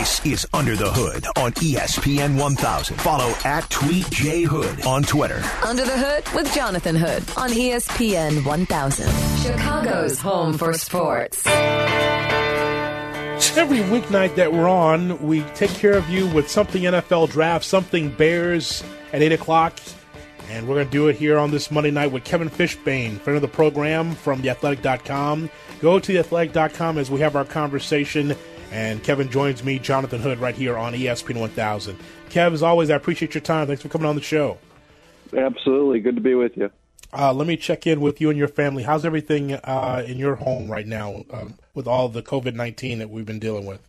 This is Under the Hood on ESPN 1000. Follow at Tweet J Hood on Twitter. Under the Hood with Jonathan Hood on ESPN 1000. Chicago's home for sports. Every weeknight that we're on, we take care of you with something NFL draft, something Bears at 8 o'clock. And we're going to do it here on this Monday night with Kevin Fishbain, friend of the program from theathletic.com. Go to theathletic.com as we have our conversation and Kevin joins me, Jonathan Hood, right here on ESPN 1000. Kev, as always, I appreciate your time. Thanks for coming on the show. Absolutely. Good to be with you. Uh, let me check in with you and your family. How's everything uh, in your home right now um, with all the COVID 19 that we've been dealing with?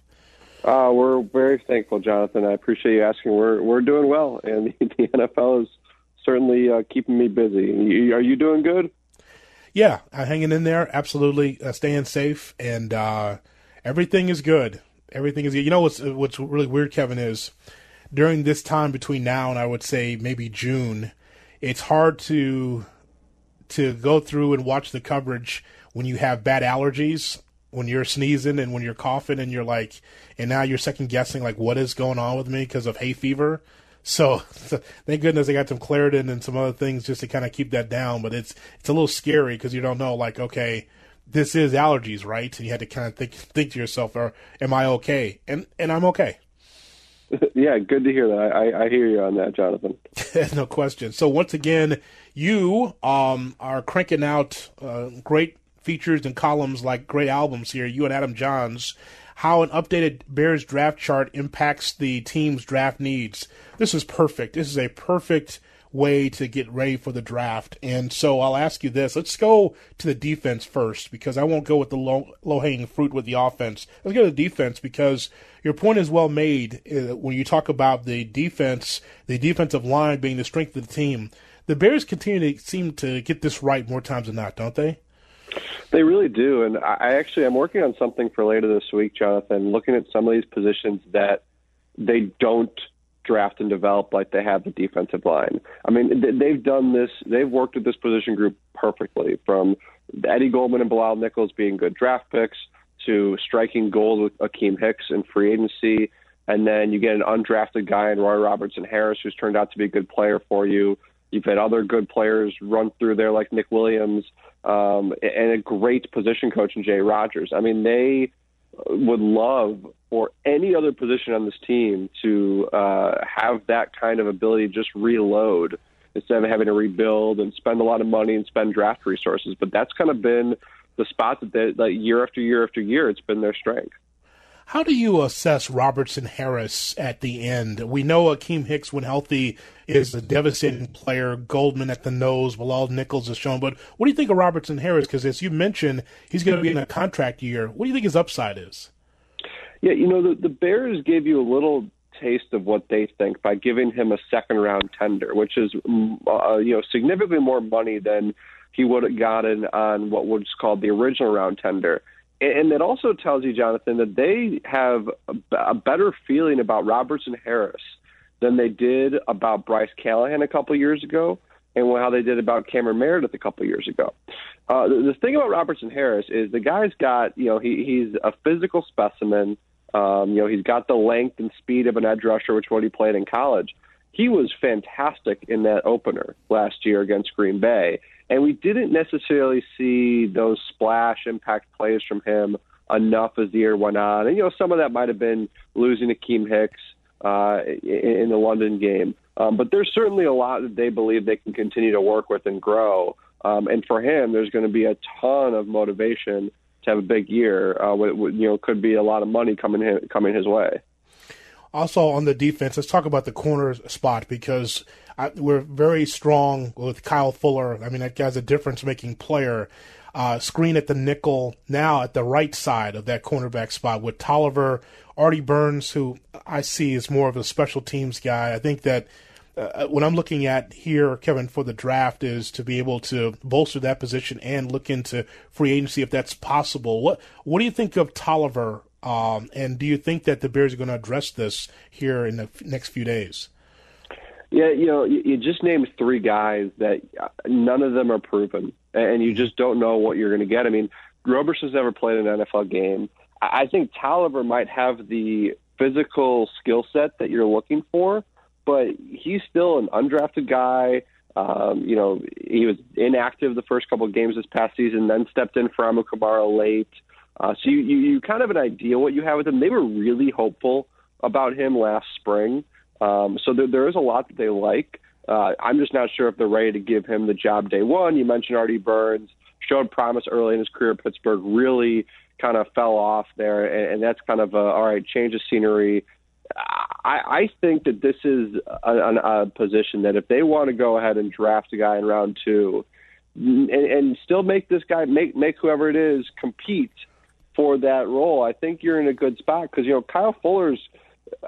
Uh, we're very thankful, Jonathan. I appreciate you asking. We're, we're doing well, and the NFL is certainly uh, keeping me busy. Are you doing good? Yeah, I'm hanging in there. Absolutely, uh, staying safe, and uh, everything is good. Everything is good. You know what's what's really weird, Kevin, is during this time between now and I would say maybe June, it's hard to to go through and watch the coverage when you have bad allergies, when you're sneezing and when you're coughing and you're like, and now you're second guessing like what is going on with me because of hay fever. So, so, thank goodness they got some Claritin and some other things just to kind of keep that down. But it's it's a little scary because you don't know like okay, this is allergies, right? And you had to kind of think think to yourself, or am I okay? And and I'm okay. Yeah, good to hear that. I, I hear you on that, Jonathan. no question. So once again, you um, are cranking out uh, great features and columns like great albums here. You and Adam Jahns. How an updated Bears draft chart impacts the team's draft needs. This is perfect. This is a perfect way to get ready for the draft. And so I'll ask you this. Let's go to the defense first because I won't go with the low, low hanging fruit with the offense. Let's go to the defense because your point is well made uh, when you talk about the defense, the defensive line being the strength of the team. The Bears continue to seem to get this right more times than not, don't they? They really do. And I actually, I'm working on something for later this week, Jonathan, looking at some of these positions that they don't draft and develop like they have the defensive line. I mean, they've done this. They've worked with this position group perfectly. From Eddie Goldman and Bilal Nichols being good draft picks to striking gold with Akiem Hicks in free agency, and then you get an undrafted guy in Roy Robertson Harris who's turned out to be a good player for you. You've had other good players run through there like Nick Williams, um, and a great position coach in Jay Rodgers. I mean, they would love for any other position on this team to uh, have that kind of ability to just reload instead of having to rebuild and spend a lot of money and spend draft resources. But that's kind of been the spot that they, like year after year after year, it's been their strength. How do you assess Robertson Harris at the end? We know Akiem Hicks, when healthy, is a devastating player. Goldman at the nose, Bilal Nichols has shown. But what do you think of Robertson Harris? Because as you mentioned, he's going to be in a contract year. What do you think his upside is? Yeah, you know, the, the Bears gave you a little taste of what they think by giving him a second round tender, which is mm, uh, you know significantly more money than he would have gotten on what was called the original round tender. And it also tells you, Jonathan, that they have a better feeling about Robertson Harris than they did about Bryce Callahan a couple years ago and how they did about Cameron Meredith a couple years ago. Uh, the, the thing about Robertson Harris is the guy's got, you know, he, he's a physical specimen. Um, you know, he's got the length and speed of an edge rusher, which what he played in college. He was fantastic in that opener last year against Green Bay. And we didn't necessarily see those splash impact plays from him enough as the year went on. And, you know, some of that might have been losing Akiem Hicks uh, in, in the London game. Um, but there's certainly a lot that they believe they can continue to work with and grow. Um, and for him, there's going to be a ton of motivation to have a big year. Uh, you know, could be a lot of money coming coming his way. Also on the defense, let's talk about the corner spot because I, we're very strong with Kyle Fuller. I mean, that guy's a difference-making player. Uh, Skrine at the nickel now at the right side of that cornerback spot with Toliver, Artie Burns, who I see is more of a special teams guy. I think that uh, what I'm looking at here, Kevin, for the draft is to be able to bolster that position and look into free agency if that's possible. What What do you think of Toliver um, and do you think that the Bears are going to address this here in the next few days? Yeah, you know, you, just named three guys that uh, none of them are proven, and you just don't know what you're going to get. I mean, Roberson's never played an NFL game. I think Toliver might have the physical skill set that you're looking for, but he's still an undrafted guy. Um, you know, he was inactive the first couple of games this past season, then stepped in for Amukamara late. Uh, so you, you, you kind of have an idea what you have with him. They were really hopeful about him last spring. Um, so there, there is a lot that they like. Uh, I'm just not sure if they're ready to give him the job day one. You mentioned Artie Burns showed promise early in his career at Pittsburgh, really kind of fell off there, and, and that's kind of a, all right, change of scenery. I, I think that this is a, a, a position that if they want to go ahead and draft a guy in round two, and, and still make this guy make make whoever it is compete for that role, I think you're in a good spot because you know Kyle Fuller's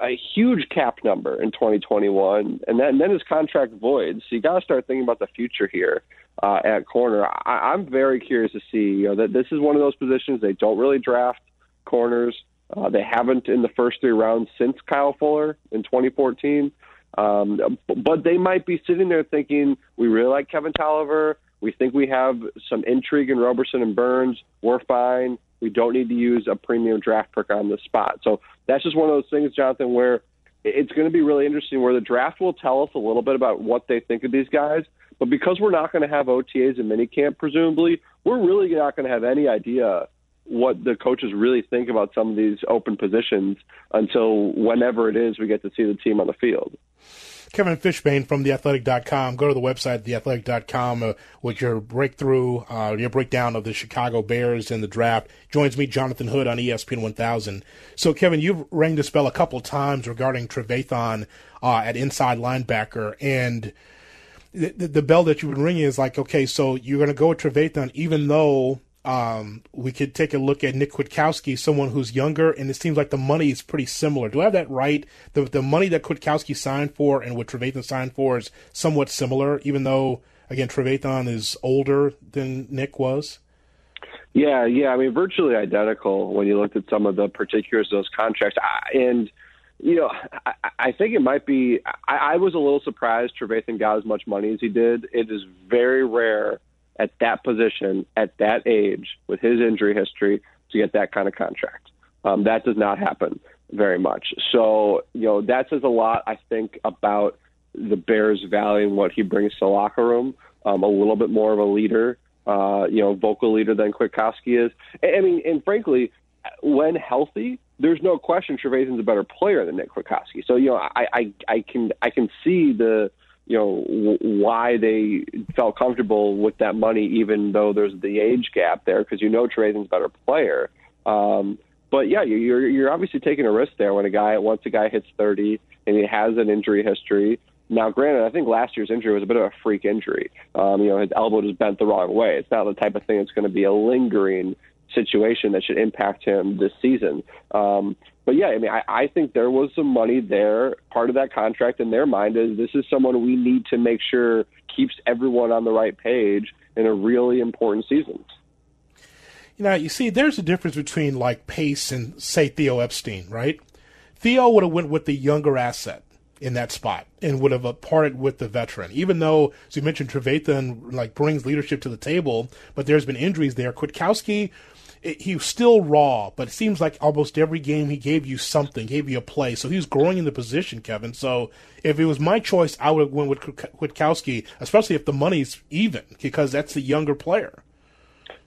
a huge cap number in 2021, and then, and then his contract voids. So you got to start thinking about the future here uh, at corner. I, I'm very curious to see. You know that this is one of those positions they don't really draft corners. Uh, they haven't in the first three rounds since Kyle Fuller in 2014. Um, but they might be sitting there thinking, we really like Kevin Toliver. We think we have some intrigue in Roberson and Burns. We're fine. We don't need to use a premium draft pick on the spot. So that's just one of those things, Jonathan, where it's going to be really interesting where the draft will tell us a little bit about what they think of these guys. But because we're not going to have OTAs and minicamp, presumably, we're really not going to have any idea what the coaches really think about some of these open positions until whenever it is we get to see the team on the field. Kevin Fishbain from theathletic.com. Go to the website, theathletic.com, uh, with your breakthrough, uh, your breakdown of the Chicago Bears in the draft. Joins me, Jonathan Hood, on ESPN 1000. So, Kevin, you've rang this bell a couple times regarding Trevathan uh, at inside linebacker. And the, the, bell that you've been ringing is like, okay, so you're going to go with Trevathan, even though um, we could take a look at Nick Kwiatkowski, someone who's younger, and it seems like the money is pretty similar. Do I have that right? The the money that Kwiatkowski signed for and what Trevathan signed for is somewhat similar, even though again Trevathan is older than Nick was. Yeah, yeah. I mean, virtually identical when you looked at some of the particulars of those contracts, I, and you know, I, I think it might be. I, I was a little surprised Trevathan got as much money as he did. It is very rare at that position at that age with his injury history to get that kind of contract. Um, that does not happen very much. So, you know, that says a lot, I think, about the Bears' value and what he brings to the locker room. Um, a little bit more of a leader, uh, you know, vocal leader than Kwiatkowski is. I mean, and frankly, when healthy, there's no question Trevathan's a better player than Nick Kwiatkowski. So, you know, I, I, I can I can see the you know w- why they felt comfortable with that money, even though there's the age gap there, because you know Trevathan's a better player. Um, but yeah, you're you're obviously taking a risk there when a guy once a guy hits 30 and he has an injury history. Now, granted, I think last year's injury was a bit of a freak injury. Um, you know, his elbow just bent the wrong way. It's not the type of thing that's going to be a lingering situation that should impact him this season. Um, but yeah, I mean, I, I think there was some money there. Part of that contract in their mind is this is someone we need to make sure keeps everyone on the right page in a really important season. You know, you see, there's a difference between like Pace and say Theo Epstein, right? Theo would have went with the younger asset in that spot and would have parted with the veteran. Even though, as you mentioned, Trevathan like brings leadership to the table, but there's been injuries there. Kwiatkowski it, he was still raw, but it seems like almost every game he gave you something, gave you a play. So he was growing in the position, Kevin. So if it was my choice, I would have went with Kwiatkowski, especially if the money's even, because that's the younger player.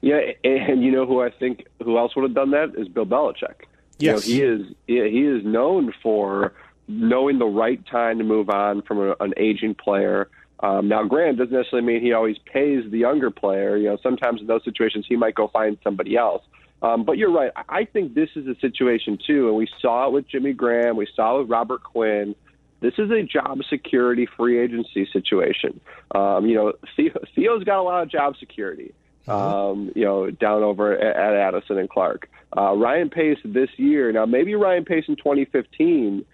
Yeah, and you know who I think who else would have done that is Bill Belichick. Yes, you know, he is he is known for knowing the right time to move on from a, an aging player um, now, Grant doesn't necessarily mean he always pays the younger player. You know, sometimes in those situations he might go find somebody else. Um, but you're right. I think this is a situation too, and we saw it with Jimmy Graham. We saw it with Robert Quinn. This is a job security free agency situation. Um, you know, Theo, Theo's got a lot of job security. Mm-hmm. Um, you know, down over at, at Addison and Clark. Uh, Ryan Pace this year. Now, maybe Ryan Pace in 2015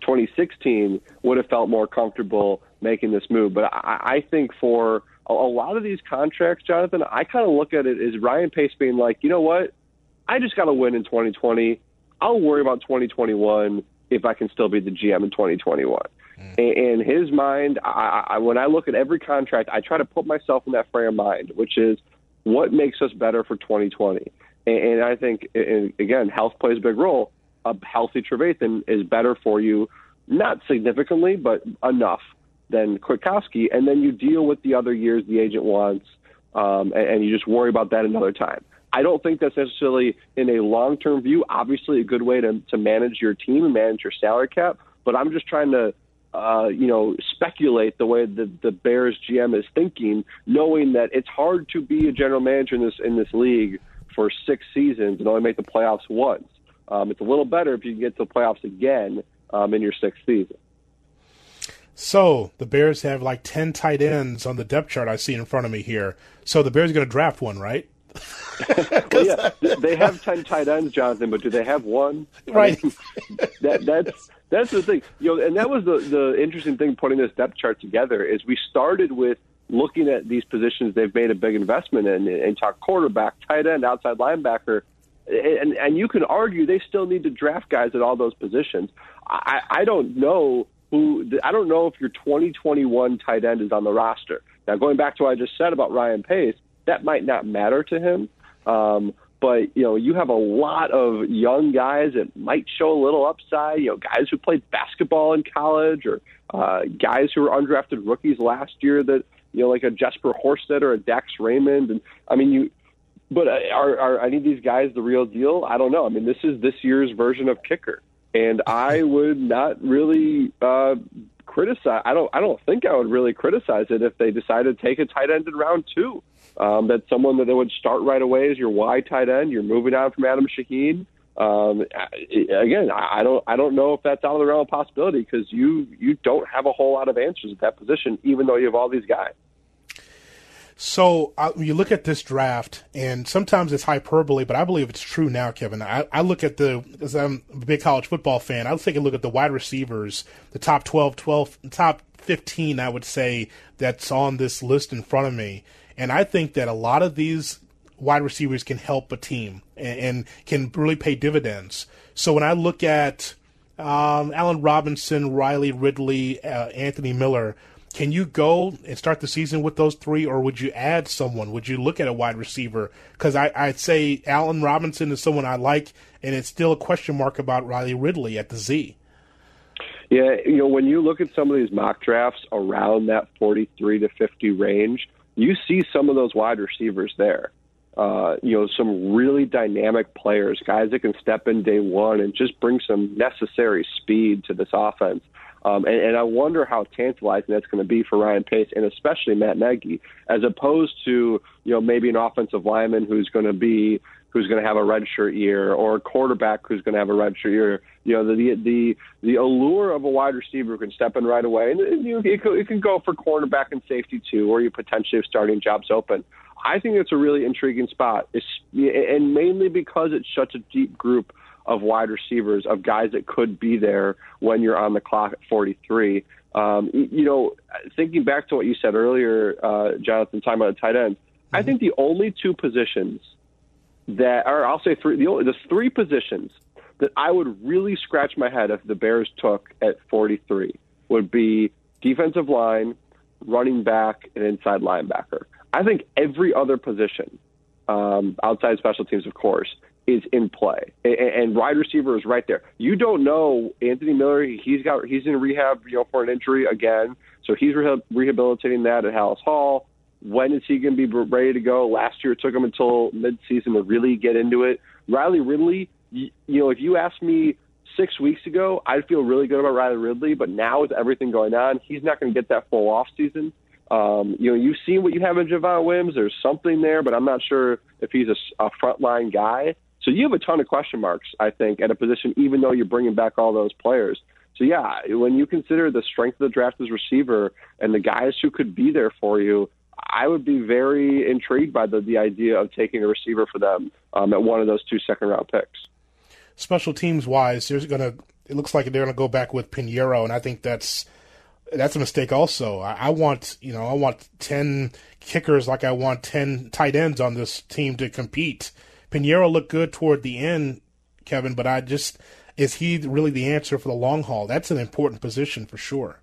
2016 would have felt more comfortable making this move. But I, I think for a, a lot of these contracts, Jonathan, I kind of look at it as Ryan Pace being like, you know what? I just got to win in 2020. I'll worry about 2021 if I can still be the GM in 2021. Mm. In his mind, I, I, when I look at every contract, I try to put myself in that frame of mind, which is what makes us better for 2020. And, and I think, and again, health plays a big role. a healthy Trevathan is better for you, not significantly, but enough than Kwiatkowski, and then you deal with the other years the agent wants, um, and, and you just worry about that another time. I don't think that's necessarily in a long term view. Obviously, a good way to to manage your team and manage your salary cap. But I'm just trying to, uh, you know, speculate the way that the Bears GM is thinking, knowing that it's hard to be a general manager in this in this league for six seasons and only make the playoffs once. Um, it's a little better if you can get to the playoffs again um, in your sixth season. So the Bears have like ten tight ends on the depth chart I see in front of me here. So the Bears are going to draft one, right? well, yeah, they have ten tight ends, Jonathan, but do they have one? Right. I mean, that that's that's the thing, you know, and that was the the interesting thing putting this depth chart together is we started with looking at these positions they've made a big investment in and talk quarterback, tight end, outside linebacker, and and you can argue they still need to draft guys at all those positions. I, I don't know who I don't know if your 2021 tight end is on the roster. Now, going back to what I just said about Ryan Pace, that might not matter to him. Um, but you know, you have a lot of young guys that might show a little upside. You know, guys who played basketball in college, or uh, guys who were undrafted rookies last year that you know, like a Jesper Horsted or a Dax Raymond. And I mean, you. But uh, are, are any of these guys the real deal? I don't know. I mean, this is this year's version of kicker, and I would not really uh, criticize. I don't. I don't think I would really criticize it if they decided to take a tight end in round two. Um, that's someone that they would start right away as your Y tight end. You're moving on from Adam Shaheen. Um, again, I don't I don't know if that's out of the realm of possibility because you you don't have a whole lot of answers at that position, even though you have all these guys. So uh, you look at this draft, and sometimes it's hyperbole, but I believe it's true now, Kevin. I, I look at the, because I'm a big college football fan, I'll take a look at the wide receivers, the top 12, 12, top 15, I would say, that's on this list in front of me. And I think that a lot of these wide receivers can help a team and, and can really pay dividends. So when I look at um, Allen Robinson, Riley Ridley, uh, Anthony Miller, can you go and start the season with those three, or would you add someone? Would you look at a wide receiver? Because I'd say Allen Robinson is someone I like, and it's still a question mark about Riley Ridley at the Z. Yeah, you know, when you look at some of these mock drafts around that 43 to 50 range, you see some of those wide receivers there. Uh, you know, some really dynamic players, guys that can step in day one and just bring some necessary speed to this offense. Um, and, and I wonder how tantalizing that's going to be for Ryan Pace and especially Matt Nagy, as opposed to you know maybe an offensive lineman who's going to be who's going to have a redshirt year or a quarterback who's going to have a redshirt year. You know, the the the allure of a wide receiver who can step in right away, and you it, can, it can go for cornerback and safety too, or you potentially have starting jobs open. I think it's a really intriguing spot, it's, and mainly because it's such a deep group of wide receivers, of guys that could be there when you're on the clock at 43. Um, you know, thinking back to what you said earlier, uh, Jonathan, talking about the tight ends, mm-hmm. I think the only two positions that, or I'll say three, the, only, the three positions that I would really scratch my head if the Bears took at 43 would be defensive line, running back, and inside linebacker. I think every other position, um, outside special teams, of course, is in play, and, and wide receiver is right there. You don't know Anthony Miller; he's got he's in rehab, you know, for an injury again, so he's rehabilitating that at Halas Hall. When is he going to be ready to go? Last year it took him until midseason to really get into it. Riley Ridley, you, you know, if you asked me six weeks ago, I'd feel really good about Riley Ridley, but now with everything going on, he's not going to get that full off season. Um, you know, you've seen what you have in Javon Wims. There's something there, but I'm not sure if he's a, a frontline guy. So you have a ton of question marks, I think, at a position, even though you're bringing back all those players. So yeah, when you consider the strength of the draft as receiver and the guys who could be there for you, I would be very intrigued by the the idea of taking a receiver for them um, at one of those two second round picks. Special teams wise, there's gonna it looks like they're gonna go back with Piñeiro, and I think that's that's a mistake also. I, I, want you know I want ten kickers like I want ten tight ends on this team to compete. Piñeiro looked good toward the end, Kevin, but I just is he really the answer for the long haul? That's an important position for sure.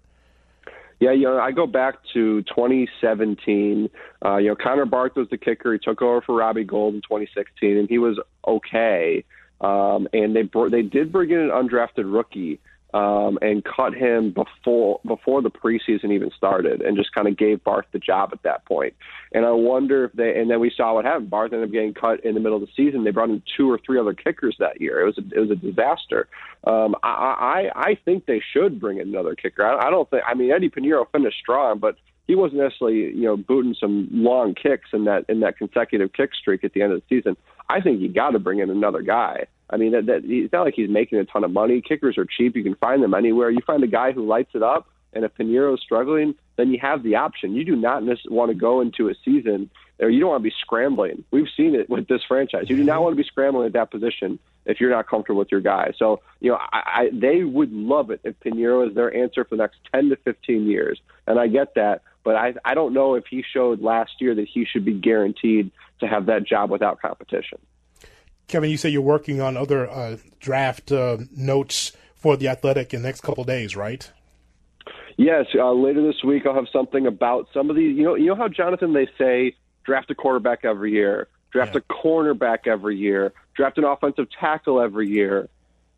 Yeah, you know, I go back to 2017. Uh, you know, Connor Barth was the kicker. He took over for Robbie Gould in 2016, and he was okay. um, and they br- they did bring in an undrafted rookie um, and cut him before before the preseason even started, and just kind of gave Barth the job at that point. And I wonder if they and then we saw what happened. Barth ended up getting cut in the middle of the season. They brought in two or three other kickers that year. It was a, it was a disaster. Um, I, I I think they should bring in another kicker. I, I don't think. I mean, Eddie Piñeiro finished strong, but he wasn't necessarily you know booting some long kicks in that in that consecutive kick streak at the end of the season. I think you got to bring in another guy. I mean, that, that it's not like he's making a ton of money. Kickers are cheap; you can find them anywhere. You find a guy who lights it up, and if Piñeiro's struggling, then you have the option. You do not want to go into a season, or you don't want to be scrambling. We've seen it with this franchise. You do not want to be scrambling at that position if you're not comfortable with your guy. So, you know, I, I, they would love it if Piñeiro is their answer for the next 10 to 15 years, and I get that. But I, I don't know if he showed last year that he should be guaranteed to have that job without competition. Kevin, you say you're working on other uh, draft uh, notes for the Athletic in the next couple days, right? Yes, uh, later this week I'll have something about some of these. You know, you know how Jonathan they say draft a quarterback every year, draft yeah. a cornerback every year, draft an offensive tackle every year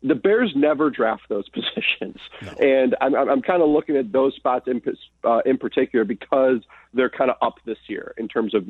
the Bears never draft those positions, no. and I'm, I'm kind of looking at those spots in uh, in particular because they're kind of up this year in terms of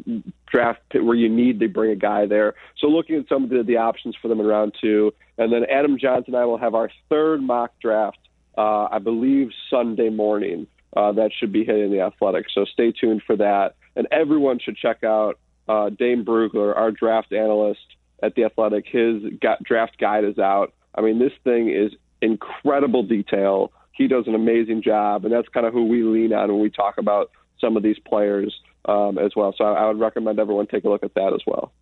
draft where you need to bring a guy there. So looking at some of the, the options for them in round two, and then Adam Johnson and I will have our third mock draft, uh, I believe Sunday morning. Uh, that should be hitting the Athletic. So stay tuned for that, and everyone should check out uh, Dane Brugler, our draft analyst at the Athletic. His draft guide is out. I mean, this thing is incredible detail. He does an amazing job, and that's kind of who we lean on when we talk about some of these players um, as well. So I, I, would recommend everyone take a look at that as well.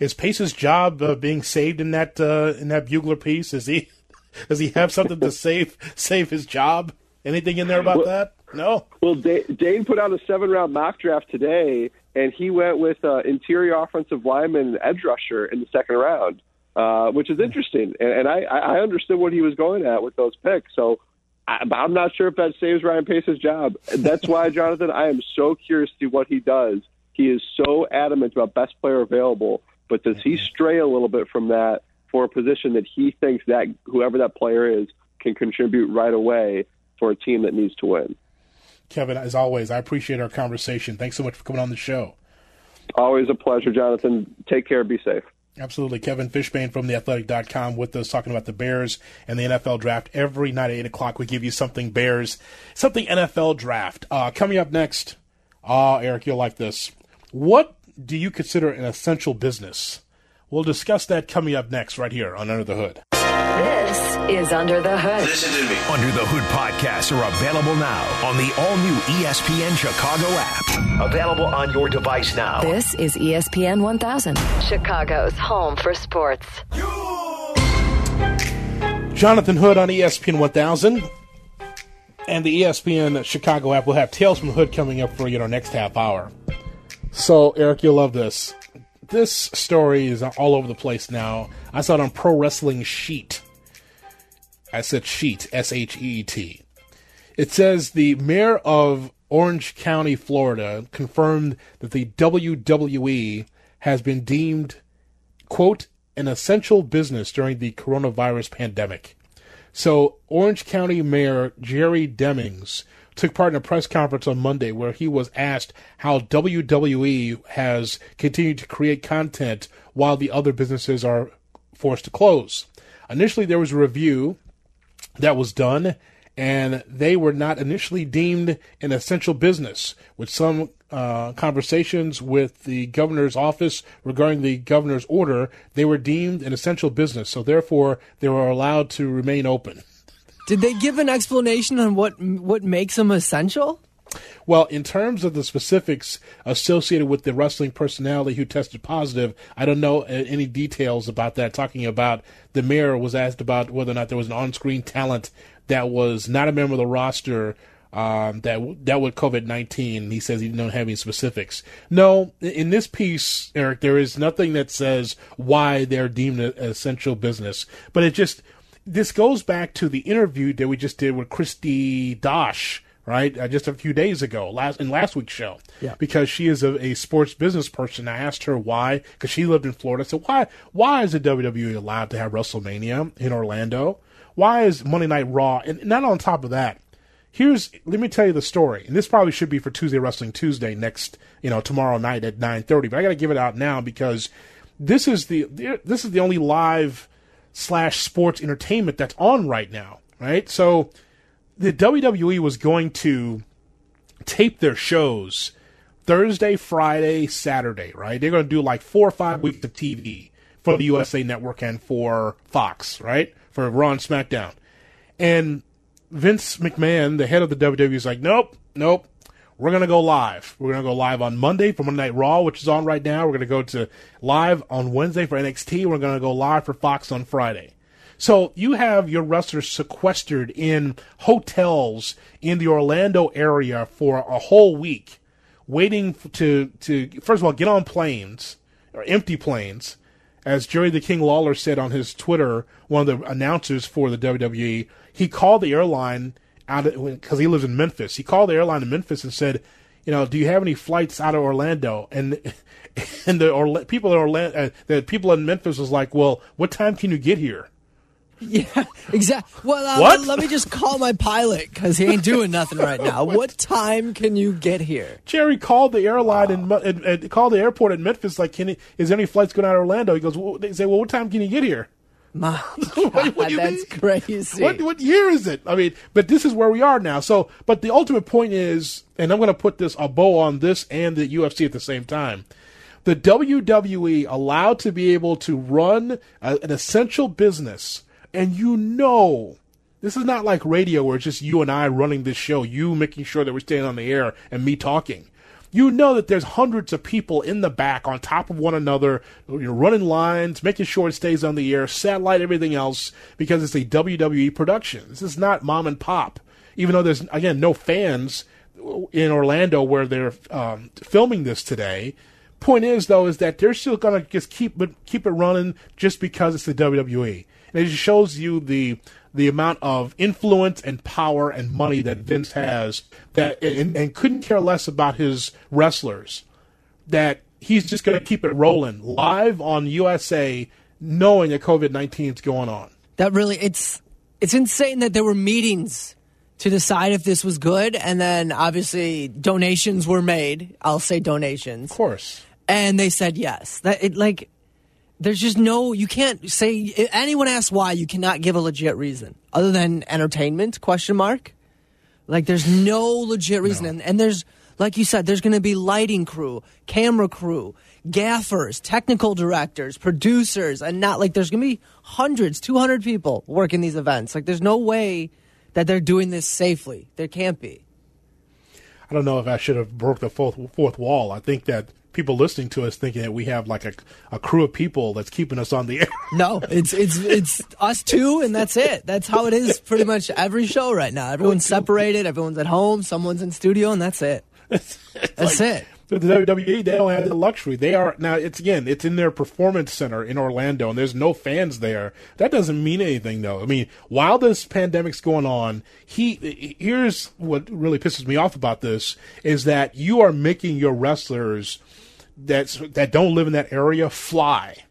Is Pace's job uh, being saved in that uh, in that Brugler piece? Is he does he have something to save save his job? Anything in there about well, that? No. Well, Dane put out a seven round mock draft today, and he went with uh, interior offensive lineman edge rusher in the second round uh, which is interesting. And, and I, I understood what he was going at with those picks. So I, I'm not sure if that saves Ryan Pace's job. That's why, Jonathan, I am so curious to see what he does. He is so adamant about best player available, but does he stray a little bit from that for a position that he thinks that whoever that player is can contribute right away for a team that needs to win? Kevin, as always, I appreciate our conversation. Thanks so much for coming on the show. Always a pleasure, Jonathan. Take care. Be safe. Absolutely. Kevin Fishbain from theathletic.com with us talking about the Bears and the NFL draft. Every night at 8 o'clock, we give you something Bears, something NFL draft. Uh, coming up next, ah, uh, Eric, you'll like this. What do you consider an essential business? We'll discuss that coming up next, right here on Under the Hood. This is Under the Hood. Listen to me. Under the Hood podcasts are available now on the all new ESPN Chicago app. Available on your device now. This is ESPN 1000, Chicago's home for sports. Jonathan Hood on ESPN 1000. And the ESPN Chicago app will have Tales from the Hood coming up for you in our next half hour. So, Eric, you'll love this this story is all over the place now. I saw it on Pro Wrestling Sheet. I said sheet, S H E E T. It says the mayor of Orange County, Florida, confirmed that the WWE has been deemed, quote, an essential business during the coronavirus pandemic. So, Orange County Mayor Jerry Demings took part in a press conference on Monday where he was asked how WWE has continued to create content while the other businesses are forced to close. Initially, there was a review that was done, and they were not initially deemed an essential business, with some uh, conversations with the governor's office regarding the governor's order, they were deemed an essential business. So therefore, they were allowed to remain open. Did they give an explanation on what what makes them essential? Well, in terms of the specifics associated with the wrestling personality who tested positive, I don't know any details about that. Talking about the mayor was asked about whether or not there was an on-screen talent that was not a member of the roster um, that that with COVID nineteen. He says he didn't have any specifics. No, in this piece, Eric, there is nothing that says why they're deemed an essential business, but it just this goes back to the interview that we just did with Kristi Dosh right? Uh, just a few days ago, last in last week's show, Yeah. because she is a, a sports business person. I asked her why, because she lived in Florida. I said, why why is the WWE allowed to have WrestleMania in Orlando? Why is Monday Night Raw? And not on top of that, here's let me tell you the story. And this probably should be for Tuesday Wrestling Tuesday next, you know, tomorrow night at nine thirty. But I got to give it out now because this is the this is the only live slash sports entertainment that's on right now, right? So the WWE was going to tape their shows Thursday, Friday, Saturday, right? They're going to do like four or five weeks of TV for the USA Network and for Fox, right? For Raw and SmackDown. And Vince McMahon, the head of the WWE, is like, nope, nope. We're going to go live. We're going to go live on Monday for Monday Night Raw, which is on right now. We're going to go to live on Wednesday for NXT. We're going to go live for Fox on Friday. So you have your wrestlers sequestered in hotels in the Orlando area for a whole week, waiting to to first of all get on planes or empty planes, as Jerry the King Lawler said on his Twitter, one of the announcers for the WWE. He called the airline out because he lives in Memphis. He called the airline in Memphis and said, you know, do you have any flights out of Orlando? And and the Orla- people in Orlando, uh, the people in Memphis was like, well, what time can you get here? Yeah, exactly. Well, uh, What? let me just call my pilot because he ain't doing nothing right now. What time can you get here? Jerry called the airline and, Mu- and, and called the airport in Memphis. Like, can he, is there any flights going out of Orlando? He goes. Well, they say, well, what time can you get here? My What- what do you that's mean? crazy. What what year is it? I mean, but this is where we are now. So, but the ultimate point is, and I'm going to put this a bow on this and the UFC at the same time. The WWE allowed to be able to run a, an essential business, and you know. This is not like radio where it's just you and I running this show, you making sure that we're staying on the air and me talking. You know that there's hundreds of people in the back on top of one another, you're running lines, making sure it stays on the air, satellite, everything else, because it's a WWE production. This is not mom and pop. Even though there's, again, no fans in Orlando where they're um, filming this today. Point is, though, is that they're still going to just keep it, keep it running just because it's the WWE. And it just shows you the the amount of influence and power and money that Vince has that and, and couldn't care less about his wrestlers. That he's just going to keep it rolling live on USA, knowing that COVID nineteen is going on. That really it's it's insane that there were meetings to decide if this was good and then obviously donations were made. I'll say donations. Of course, And they said yes. That it like there's just no you can't say anyone asks why you cannot give a legit reason other than entertainment question mark. Like there's no legit reason and, and there's like you said there's going to be lighting crew, camera crew, gaffers, technical directors, producers and not like there's going to be hundreds, 200 people working these events. Like there's no way that they're doing this safely. There can't be. I don't know if I should have broke the fourth fourth wall. I think that people listening to us thinking that we have like a, a crew of people that's keeping us on the air. No, it's it's it's us two, and that's it. That's how it is pretty much every show right now. Everyone's separated. Everyone's at home. Someone's in studio, and that's it. That's it. But the WWE, they don't have the luxury. They are now. It's again, it's in their performance center in Orlando, and there's no fans there. That doesn't mean anything, though. I mean, while this pandemic's going on, he here's what really pisses me off about this is that you are making your wrestlers that's that don't live in that area fly.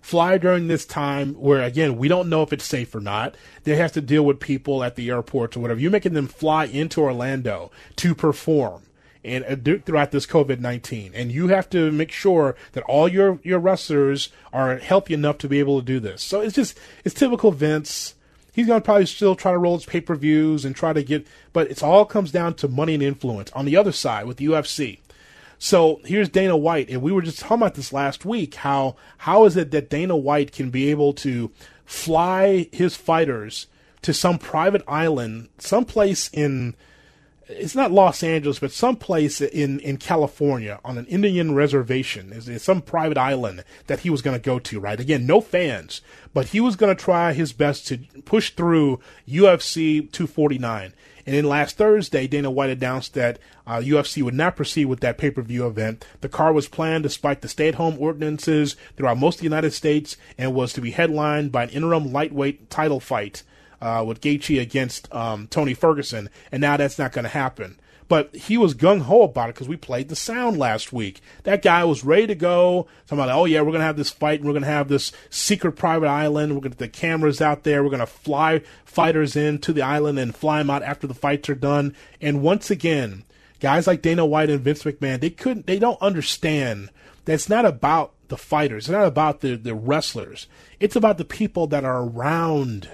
Fly during this time where again we don't know if it's safe or not. They have to deal with people at the airports or whatever. You're making them fly into orlando to perform and uh, throughout this covid-19 and you have to make sure that all your your wrestlers are healthy enough to be able to do this. So it's just it's typical vince. He's going to probably still try to roll his pay-per-views and try to get but it's all comes down to money and influence. On the other side with the ufc so here's Dana White, and we were just talking about this last week. How how is it that Dana White can be able to fly his fighters to some private island, someplace in it's not Los Angeles, but someplace in in California on an Indian reservation, is some private island that he was going to go to. Right again, no fans, but he was going to try his best to push through UFC 249. And then last Thursday, Dana White announced that uh, UFC would not proceed with that pay per view event. The card was planned despite the stay at home ordinances throughout most of the United States and was to be headlined by an interim lightweight title fight uh, with Gaethje against um, Tony Ferguson, and now that's not going to happen. But he was gung ho about it because we played the sound last week. That guy was ready to go. Somebody, oh yeah, we're gonna have this fight. And we're gonna have this secret private island. We're gonna the cameras out there. We're gonna fly fighters in to the island and fly them out after the fights are done. And once again, guys like Dana White and Vince McMahon, they couldn't, they don't understand that it's not about the fighters. It's not about the, the wrestlers. It's about the people that are around,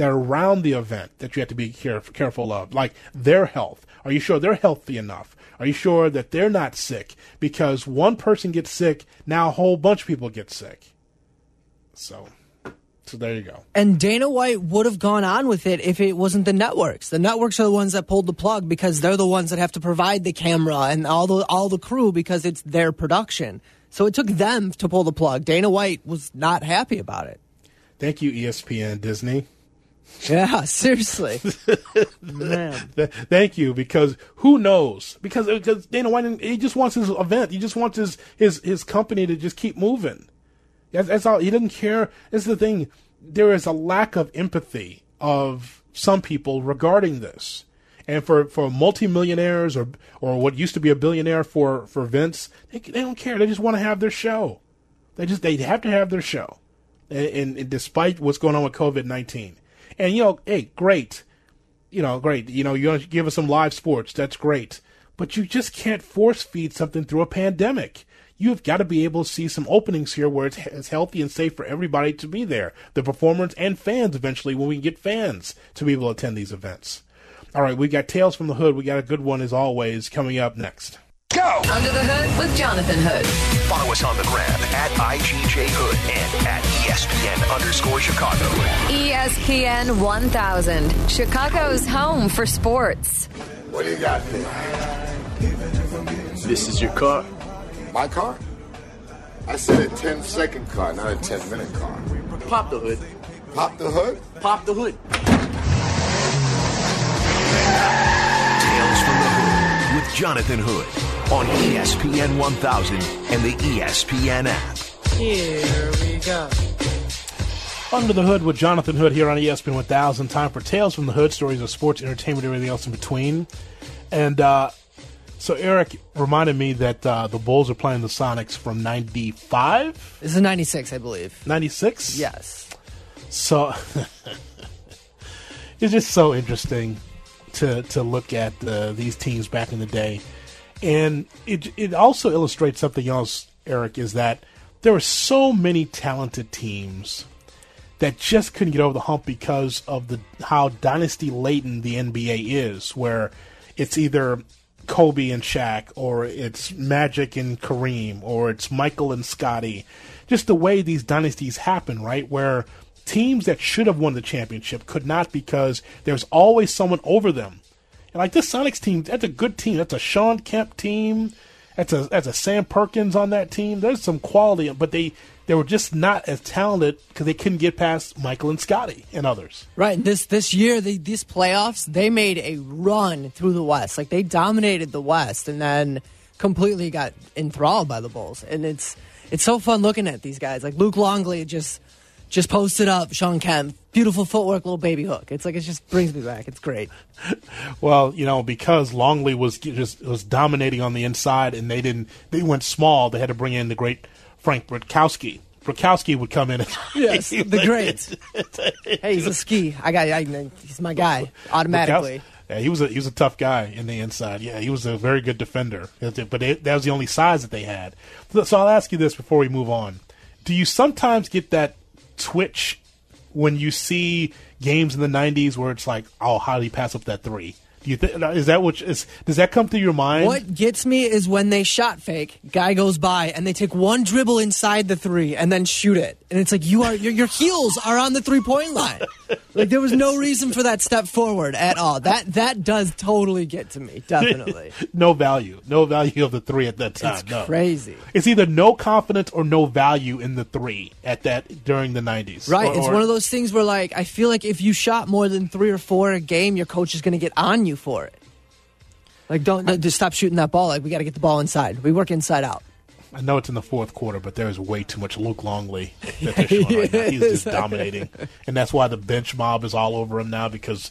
that are around the event that you have to be care, careful of, like their health. Are you sure they're healthy enough? Are you sure that they're not sick? Because one person gets sick, now a whole bunch of people get sick. So, so there you go. And Dana White would have gone on with it if it wasn't the networks. The networks are the ones that pulled the plug because they're the ones that have to provide the camera and all the all the crew because it's their production. So it took them to pull the plug. Dana White was not happy about it. Thank you, ESPN Disney. Yeah, seriously. Man. Thank you, because who knows? Because uh, because Dana White he just wants his event. He just wants his his his company to just keep moving. That's, that's all. He doesn't care. This is the thing. There is a lack of empathy of some people regarding this, and for for multimillionaires or or what used to be a billionaire for for Vince, they they don't care. They just want to have their show. They just they have to have their show, and, and, and despite what's going on with COVID nineteen, and you know, hey, great you know, great. You know, you give us some live sports. That's great. But you just can't force feed something through a pandemic. You've got to be able to see some openings here where it's, it's healthy and safe for everybody to be there. The performers and fans eventually when we get fans to be able to attend these events. All right, we got Tales from the Hood. We got a good one as always coming up next. Go! Under the Hood with Jonathan Hood. Follow us on the gram at IGJ Hood and at ESPN underscore Chicago. ESPN 1000, Chicago's home for sports. What do you got there? This is your car. My car? I said a 10 second car, not a 10 minute car. Pop the hood. Pop the hood? Pop the hood. Tales from the Hood with Jonathan Hood on ESPN 1000 and the ESPN app. Here we go. Under the Hood with Jonathan Hood here on ESPN 1000. Time for Tales from the Hood, stories of sports, entertainment, everything else in between. And uh, so Eric reminded me that uh, the Bulls are playing the Sonics from 95, This is 96, I believe. 96? Yes. So it's just so interesting to to look at uh, these teams back in the day, and it it also illustrates something else. Eric is that there were so many talented teams that just couldn't get over the hump because of the how dynasty laden the NBA is, where it's either Kobe and Shaq, or it's Magic and Kareem, or it's Michael and Scottie. Just the way these dynasties happen, right? Where teams that should have won the championship could not because there's always someone over them. And like this Sonics team, that's a good team. That's a Shawn Kemp team. That's a that's a Sam Perkins on that team. There's some quality, but they they were just not as talented because they couldn't get past Michael and Scottie and others. Right. This this year, the, these playoffs, they made a run through the West. Like they dominated the West, and then completely got enthralled by the Bulls. And it's it's so fun looking at these guys. Like Luke Longley just just posted up Shawn Kemp, beautiful footwork, little baby hook. It's like it just brings me back. It's great. Well, you know, because Longley was just was dominating on the inside, and they didn't they went small. They had to bring in the great Frank Brickowski. Britkowski would come in. And Yes, the great. hey, he's a ski. I got. I, he's my guy automatically. Yeah, he was a he was a tough guy in the inside. Yeah, he was a very good defender. But they, that was the only size that they had. So I'll ask you this before we move on: Do you sometimes get that twitch when you see games in the '90s where it's like, oh, how did he pass up that three? Do you think is that what is does that come through your mind? What gets me is when they shot fake, guy goes by and they take one dribble inside the three and then shoot it, and it's like you are your, your heels are on the three point line. like there was no reason for that step forward at all. That that does totally get to me, definitely. no value, no value of the three at that time. It's no. crazy. It's either no confidence or no value in the three at that during the '90s. Right, Or- it's or- one of those things where like I feel like if you shot more than three or four a game, your coach is going to get on you for it. Like don't just stop shooting that ball. Like we got to get the ball inside. We work inside out. I know it's in the fourth quarter, but there is way too much Luke Longley that they're showing right now. He's just dominating, and that's why the bench mob is all over him now because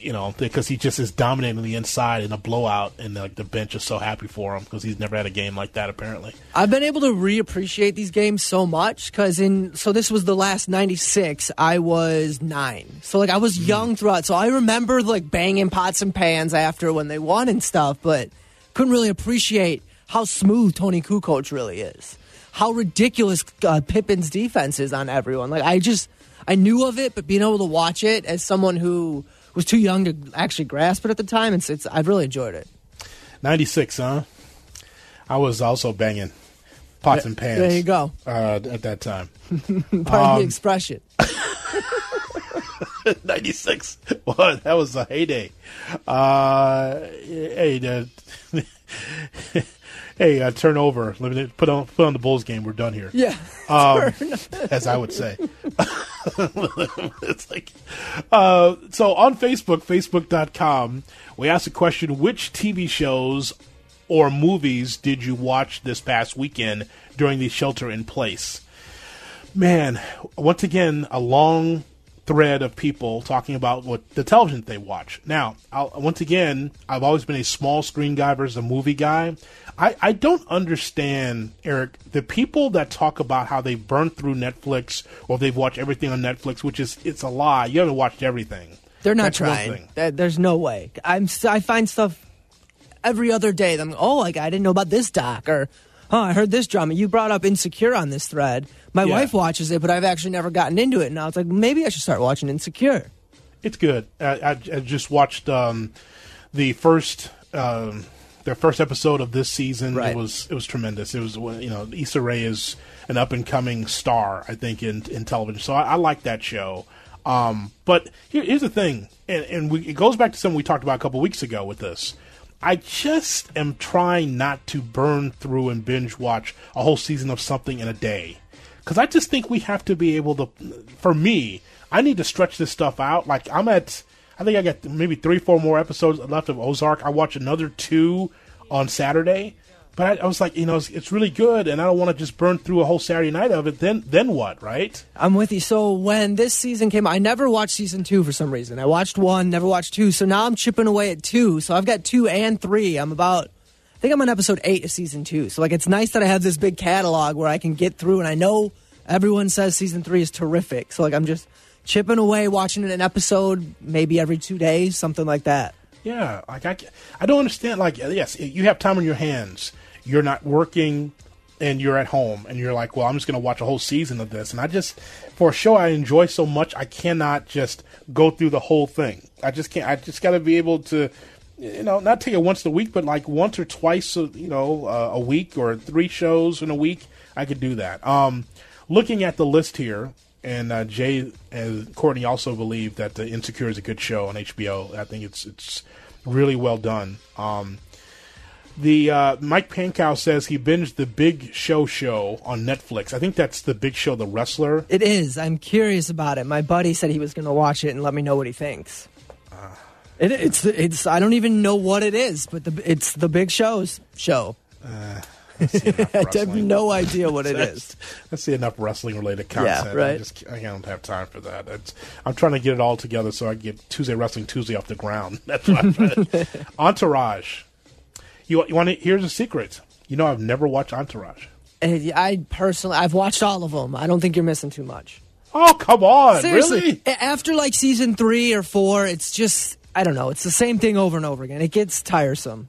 you know because he just is dominating the inside in a blowout, and like the bench is so happy for him because he's never had a game like that apparently. I've been able to reappreciate these games so much because in so this was the last '96. I was nine, so like I was young throughout. So I remember like banging pots and pans after when they won and stuff, but couldn't really appreciate how smooth Toni Kukoc really is. How ridiculous uh, Pippen's defense is on everyone. Like I just I knew of it, but being able to watch it as someone who was too young to actually grasp it at the time, it's, it's I've really enjoyed it. Ninety six, huh? I was also banging pots and pans. There you go. Uh, at that time. pardon of the expression. 96. Well, that was a heyday. Uh, hey, uh, hey, uh, turn over. Let me put on put on the Bulls game. We're done here. Yeah. Um, as I would say. It's like, uh, so on Facebook, facebook.com, we asked the question: Which TV shows or movies did you watch this past weekend during the shelter in place? Man, once again, a long thread of people talking about what the television they watch. Now, I'll, once again, I've always been a small screen guy versus a movie guy. I, I don't understand, Eric, the people that talk about how they burned through Netflix or they've watched everything on Netflix, which is it's a lie. You haven't watched everything. They're not That's trying. There's no way. I'm. I find stuff every other day. that I'm. Oh, like I didn't know about this doc, or oh, I heard this drama. You brought up Insecure on this thread. My Yeah. wife watches it, but I've actually never gotten into it. And I was like, maybe I should start watching Insecure. It's good. I, I, I just watched um, the first um, their first episode of this season. Right. It was it was tremendous. It was you know Issa Rae is an up and coming star. I think in in television. So I, I like that show. Um, but here, here's the thing, and, and we, it goes back to something we talked about a couple weeks ago with this. I just am trying not to burn through and binge watch a whole season of something in a day. Because I just think we have to be able to, for me, I need to stretch this stuff out. Like, I'm at, I think I got maybe three, four more episodes left of Ozark. I watch another two on Saturday. But I, I was like, you know, it's, it's really good, and I don't want to just burn through a whole Saturday night of it. Then, then what, right? I'm with you. So when this season came, I never watched season two for some reason. I watched one, never watched two. So now I'm chipping away at two. So I've got two and three. I'm about, I think I'm on episode eight of season two. So like, it's nice that I have this big catalog where I can get through. And I know everyone says season three is terrific. So like, I'm just chipping away, watching an episode maybe every two days, something like that. Yeah, like I, I don't understand. Like, yes, you have time on your hands. You're not working, and you're at home, and you're like, well, I'm just going to watch a whole season of this. And I just, for a show I enjoy so much, I cannot just go through the whole thing. I just can't. I just got to be able to, you know, not take it once a week, but like once or twice, a, you know, uh, a week or three shows in a week. I could do that. Um, looking at the list here, and uh, Jay and Courtney also believe that the Insecure is a good show on HBO. I think it's it's really well done. Um, the uh, Mike Pankow says he binged the Big Show show on Netflix. I think that's the Big Show, the wrestler. It is. I'm curious about it. My buddy said he was going to watch it and let me know what he thinks. It, it's it's I don't even know what it is, but the, it's the big show's show. I have no idea what it is. I see enough wrestling related content. I right. just I don't have time for that. It's, I'm trying to get it all together so I can get Tuesday Wrestling Tuesday off the ground. That's what I'm trying. Entourage. You you want to? Here's a secret. You know I've never watched Entourage. And I personally, I've watched all of them. I don't think you're missing too much. Oh come on! Seriously, Really? after like season three or four, it's just I don't know. It's the same thing over and over again. It gets tiresome.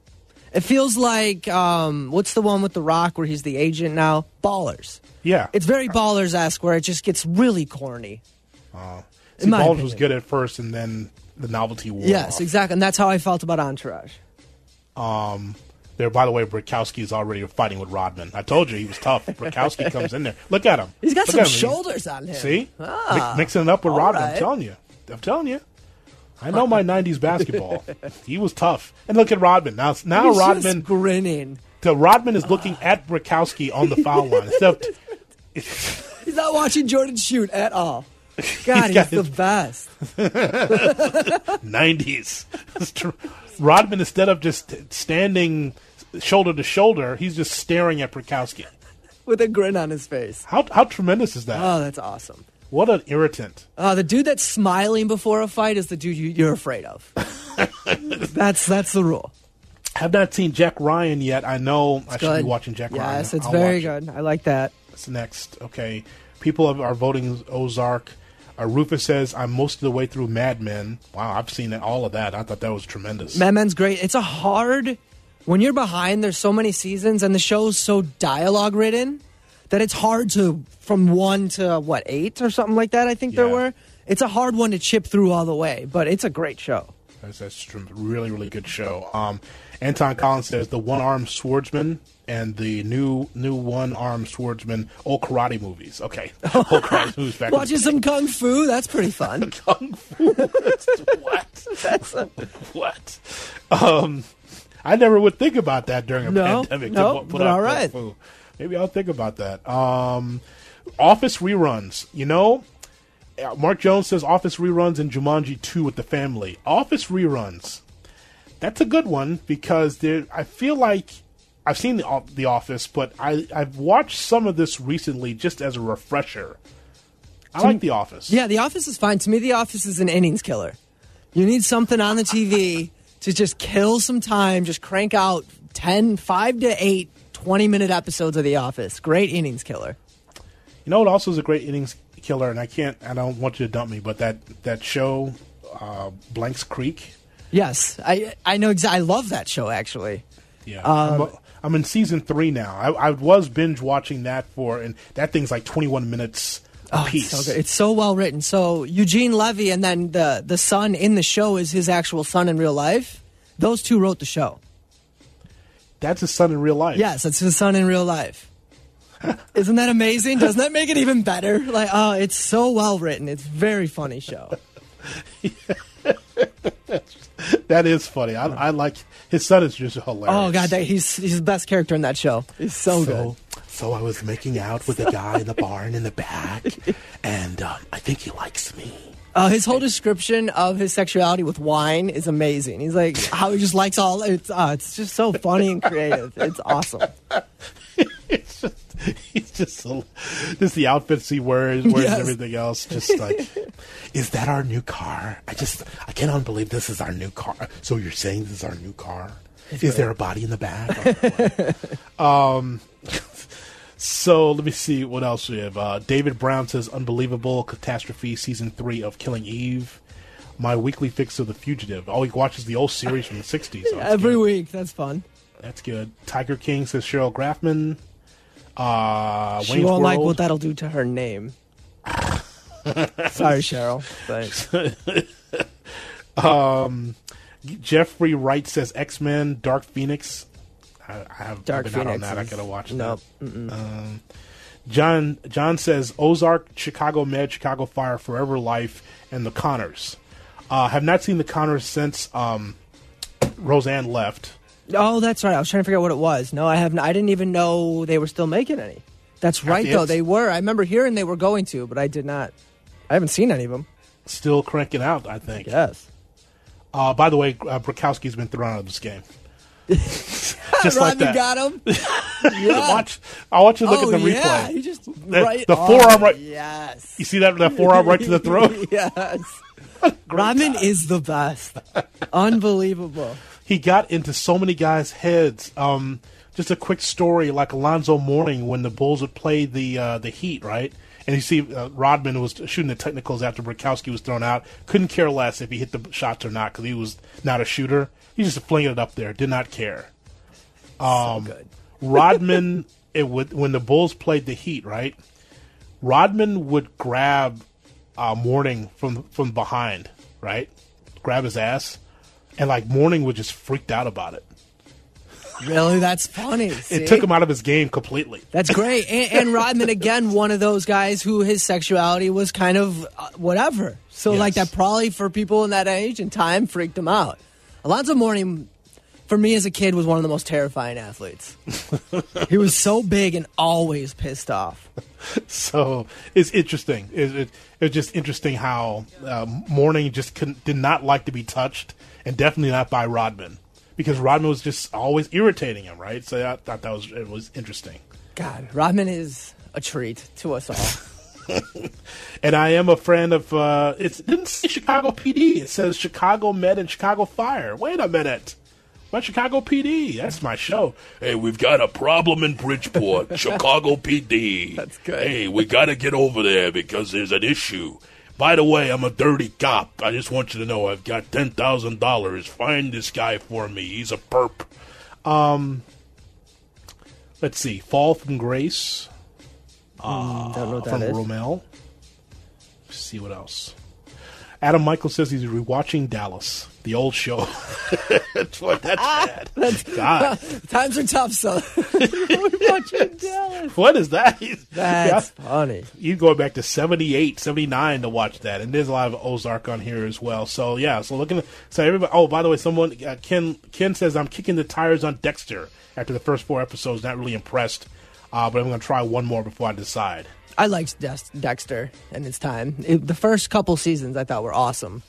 It feels like um, what's the one with the Rock where he's the agent now? Ballers. Yeah. It's very ballers esque where it just gets really corny. See, in my Balls was good at first, and then the novelty wore off. Yes, off. exactly. And that's how I felt about Entourage. There, by the way, Brickowski is already fighting with Rodman. I told you he was tough. Brickowski comes in there. Look at him. He's got Look some. Shoulders on him. See, Ah, Mi- mixing it up with Rodman. right. I'm telling you. I'm telling you. I know my '90s basketball. he was tough. And look at Rodman now. Now He's Rodman, grinning. the Rodman is looking at Brickowski on the foul line. So, He's not watching Jordan shoot at all. God, he's, got the his- best. '90s. Rodman, instead of just standing shoulder to shoulder, he's just staring at Brickowski. with a grin on his face. How how tremendous is that? Oh, that's awesome. what an irritant. Uh, the dude that's smiling before a fight is the dude you, you're afraid of. that's that's the rule. I have not seen Jack Ryan yet. I know I should Good. be watching Jack Ryan. Yes, it's I'll very watch it. good. I like that. What's next? Okay, people are- are voting Ozark. Uh, Rufus says I'm most of the way through Mad Men. Wow, I've seen all of that. I thought that was tremendous. Mad Men's great. It's a hard when you're behind. There's so many seasons, and the show's so dialogue ridden that it's hard to from one to what eight or something like that. I think there were. It's a hard one to chip through all the way, but it's a great show. That's, that's tr- really, really good show. Um, Anton Collins says the one armed swordsman and the new new one armed swordsman old karate movies. Okay, old karate movies back. Watching some kung fu, that's pretty fun. kung fu. what? That's a- what? Um, I never would think about that during a No, pandemic. no, to put but all right. fu. Maybe I'll think about that. Um, Office reruns. You know, uh, Mark Jones says Office reruns and Jumanji 2 with the family. Office reruns. That's a good one because there. I feel like I've seen the, the Office, but I, I've watched some of this recently just as a refresher. I like The Office. Yeah, The Office is fine. To me, The Office is an innings killer. You need something on the TV to just kill some time, just crank out 10, 5 to 8, 20 minute episodes of The Office. Great innings killer. You know what also is a great innings killer, and I can't, I don't want you to dump me, but that that show, uh, Blanks Creek. Yes, I I know exactly. I love that show, actually. Yeah, Um, I'm, I'm in season three now. I, I was binge watching that for, and that thing's like 21 minutes Oh, it's so good. It's so well written. So Eugene Levy and then the the son in the show is his actual son in real life. Those two wrote the show. That's his son in real life. Yes, it's his son in real life. Isn't that amazing? Doesn't that make it even better? Like, oh, it's so well written. It's a very funny show. that is funny. I, I like his son is just hilarious. Oh god, that, he's he's the best character in that show. He's so, good. So, so I was making out with a guy in the barn in the back, and uh, I think he likes me. Uh, his whole description of his sexuality with wine is amazing. He's like how he just likes all. It's uh, it's just so funny and creative. It's awesome. it's just he's just so, just the outfits he wears, wears Yes. and everything else. Just like, is that our new car? I just I cannot believe this is our new car. So you're saying this is our new car? Is there a body in the back? um. So let me see what else we have. Uh, David Brown says, "Unbelievable catastrophe season three of Killing Eve." My weekly fix of The Fugitive. Oh, he watches the old series from the '60s. Oh, Every good. week, that's fun. That's good. Tiger King says Cheryl Graffman. Uh, She Wayne's won't like what that'll do to her name. Sorry, Cheryl. But Jeffrey Wright says X Men, Dark Phoenix. I, I have Dark been out on Phoenix that. I gotta watch nope. that. Um, John John says Ozark, Chicago Med, Chicago Fire, Forever Life, and The Connors. Uh, have not seen The Connors since um, Roseanne left. Oh, that's right. I was trying to figure out what it was. No, I haven't. I didn't even know they were still making any. That's right, though. They were. I remember hearing they were going to, but I did not. I haven't seen any of them. Still cranking out, I think. Yes. Uh, by the way, uh, Brickowski's been thrown out of this game. Just like that. got him. yeah. Watch. I want you to look oh, at the replay. yeah. He just The- right. the oh, forearm right- Yes. You see that that forearm right to the throat? yes. Rodman is the best. Unbelievable. He got into so many guys' heads. Um, just a quick story, like Alonzo Mourning when the Bulls would play the uh, the Heat, right? And you see uh, Rodman was shooting the technicals after Brickowski was thrown out. Couldn't care less if he hit the shots or not because he was not a shooter. He just flinging it up there. Did not care. Um, good. Rodman, it would when the Bulls played the Heat, right? Rodman would grab uh, Mourning from from behind, right? Grab his ass, and like Mourning was just freaked out about it. Really, that's funny. It took him out of his game completely. That's great. And, and Rodman, again, one of those guys who his sexuality was kind of uh, whatever. So, Yes. like, that probably for people in that age and time freaked him out. Alonzo Mourning, for me as a kid, was one of the most terrifying athletes. he was so big and always pissed off. So it's interesting. It, it, it's just interesting how uh, Mourning just did not like to be touched, and definitely not by Rodman. because Rodman was just always irritating him, right? So I thought that was it was interesting. God, Rodman is a treat to us all. And I am a friend of uh it's, it didn't say Chicago PD. It says Chicago Med and Chicago Fire. Wait a minute. What Chicago PD? That's my show. Hey, we've got a problem in Bridgeport, Chicago PD. That's good. Hey, we got to get over there because there's an issue. By the way, I'm a dirty cop. I just want you to know I've got ten thousand dollars. Find this guy for me. He's a perp. Um, Let's see. Fall from Grace Don't know what from that is. Romel. Let's see what else. Adam Michael says he's rewatching Dallas, the old show. that's what that's bad. God, Times are tough, so we're watching Dallas. what is that? He's- That's yeah. funny. you go back to 78, 79 to watch that, and there's a lot of Ozark on here as well. So yeah, so looking, so everybody. Oh, by the way, someone uh, Ken Ken says I'm kicking the tires on Dexter after the first four episodes. Not really impressed, uh, but I'm going to try one more before I decide. I liked Dex- Dexter and its time. It, the first couple seasons I thought were awesome.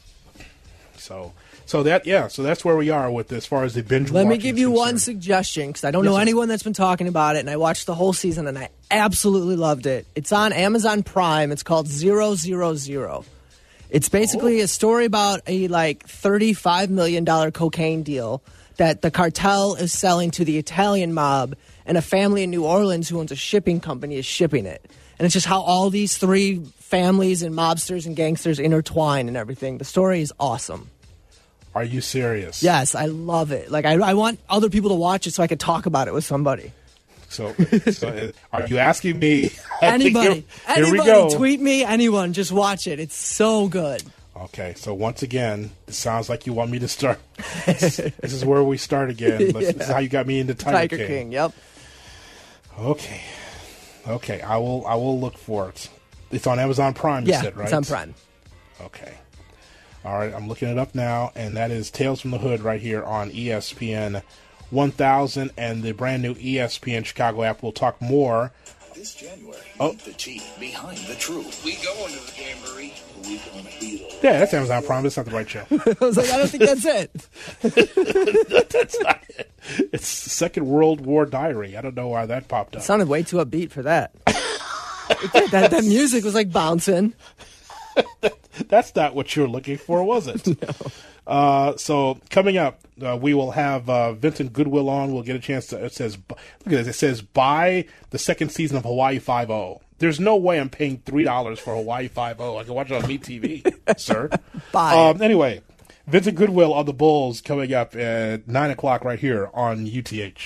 So so that yeah, so that's where we are with as far as the binge. Let me give you one suggestion because I don't Yes, know sir. anyone that's been talking about it, and I watched the whole season and I absolutely loved it. It's on Amazon Prime. It's called Zero Zero Zero. It's basically oh. a story about a like thirty-five million dollar cocaine deal that the cartel is selling to the Italian mob, and a family in New Orleans who owns a shipping company is shipping it. And it's just how all these three families and mobsters and gangsters intertwine and everything. The story is awesome. Are you serious? Yes, I love it. Like I, I want other people to watch it so I can talk about it with somebody. So, so are you asking me? Anybody, here, here we anybody, go. tweet me. Anyone, just watch it. It's so good. Okay, so once again, it sounds like you want me to start. this, this is where we start again. Let's- This is how you got me into Tiger, Tiger King. King. Yep. Okay, okay, I will. I will look for it. It's on Amazon Prime. You Yeah, said right? it's on Prime. Okay. All right, I'm looking it up now, and that is Tales from the Hood right here on ESPN 1000 and the brand new ESPN Chicago app. We'll talk more. This January, Oh. meet the chief behind the truth. We go into the jamboree. We gonna be the Yeah, that's Amazon Prime. That's not the right show. I was like, I don't think that's it. that's not it. It's Second World War Diary. I don't know why that popped up. It Sounded way too upbeat for that. That. That music was like bouncing. That's not what you were looking for, was it? Uh, so coming up, uh, we will have uh, Vincent Goodwill on. We'll get a chance to. It says, look at this. It says buy the second season of Hawaii Five O. There's no way I'm paying three dollars for Hawaii Five O. I can watch it on Me TV, sir. Buy. Um, anyway, Vincent Goodwill on the Bulls coming up at nine o'clock right here on UTH.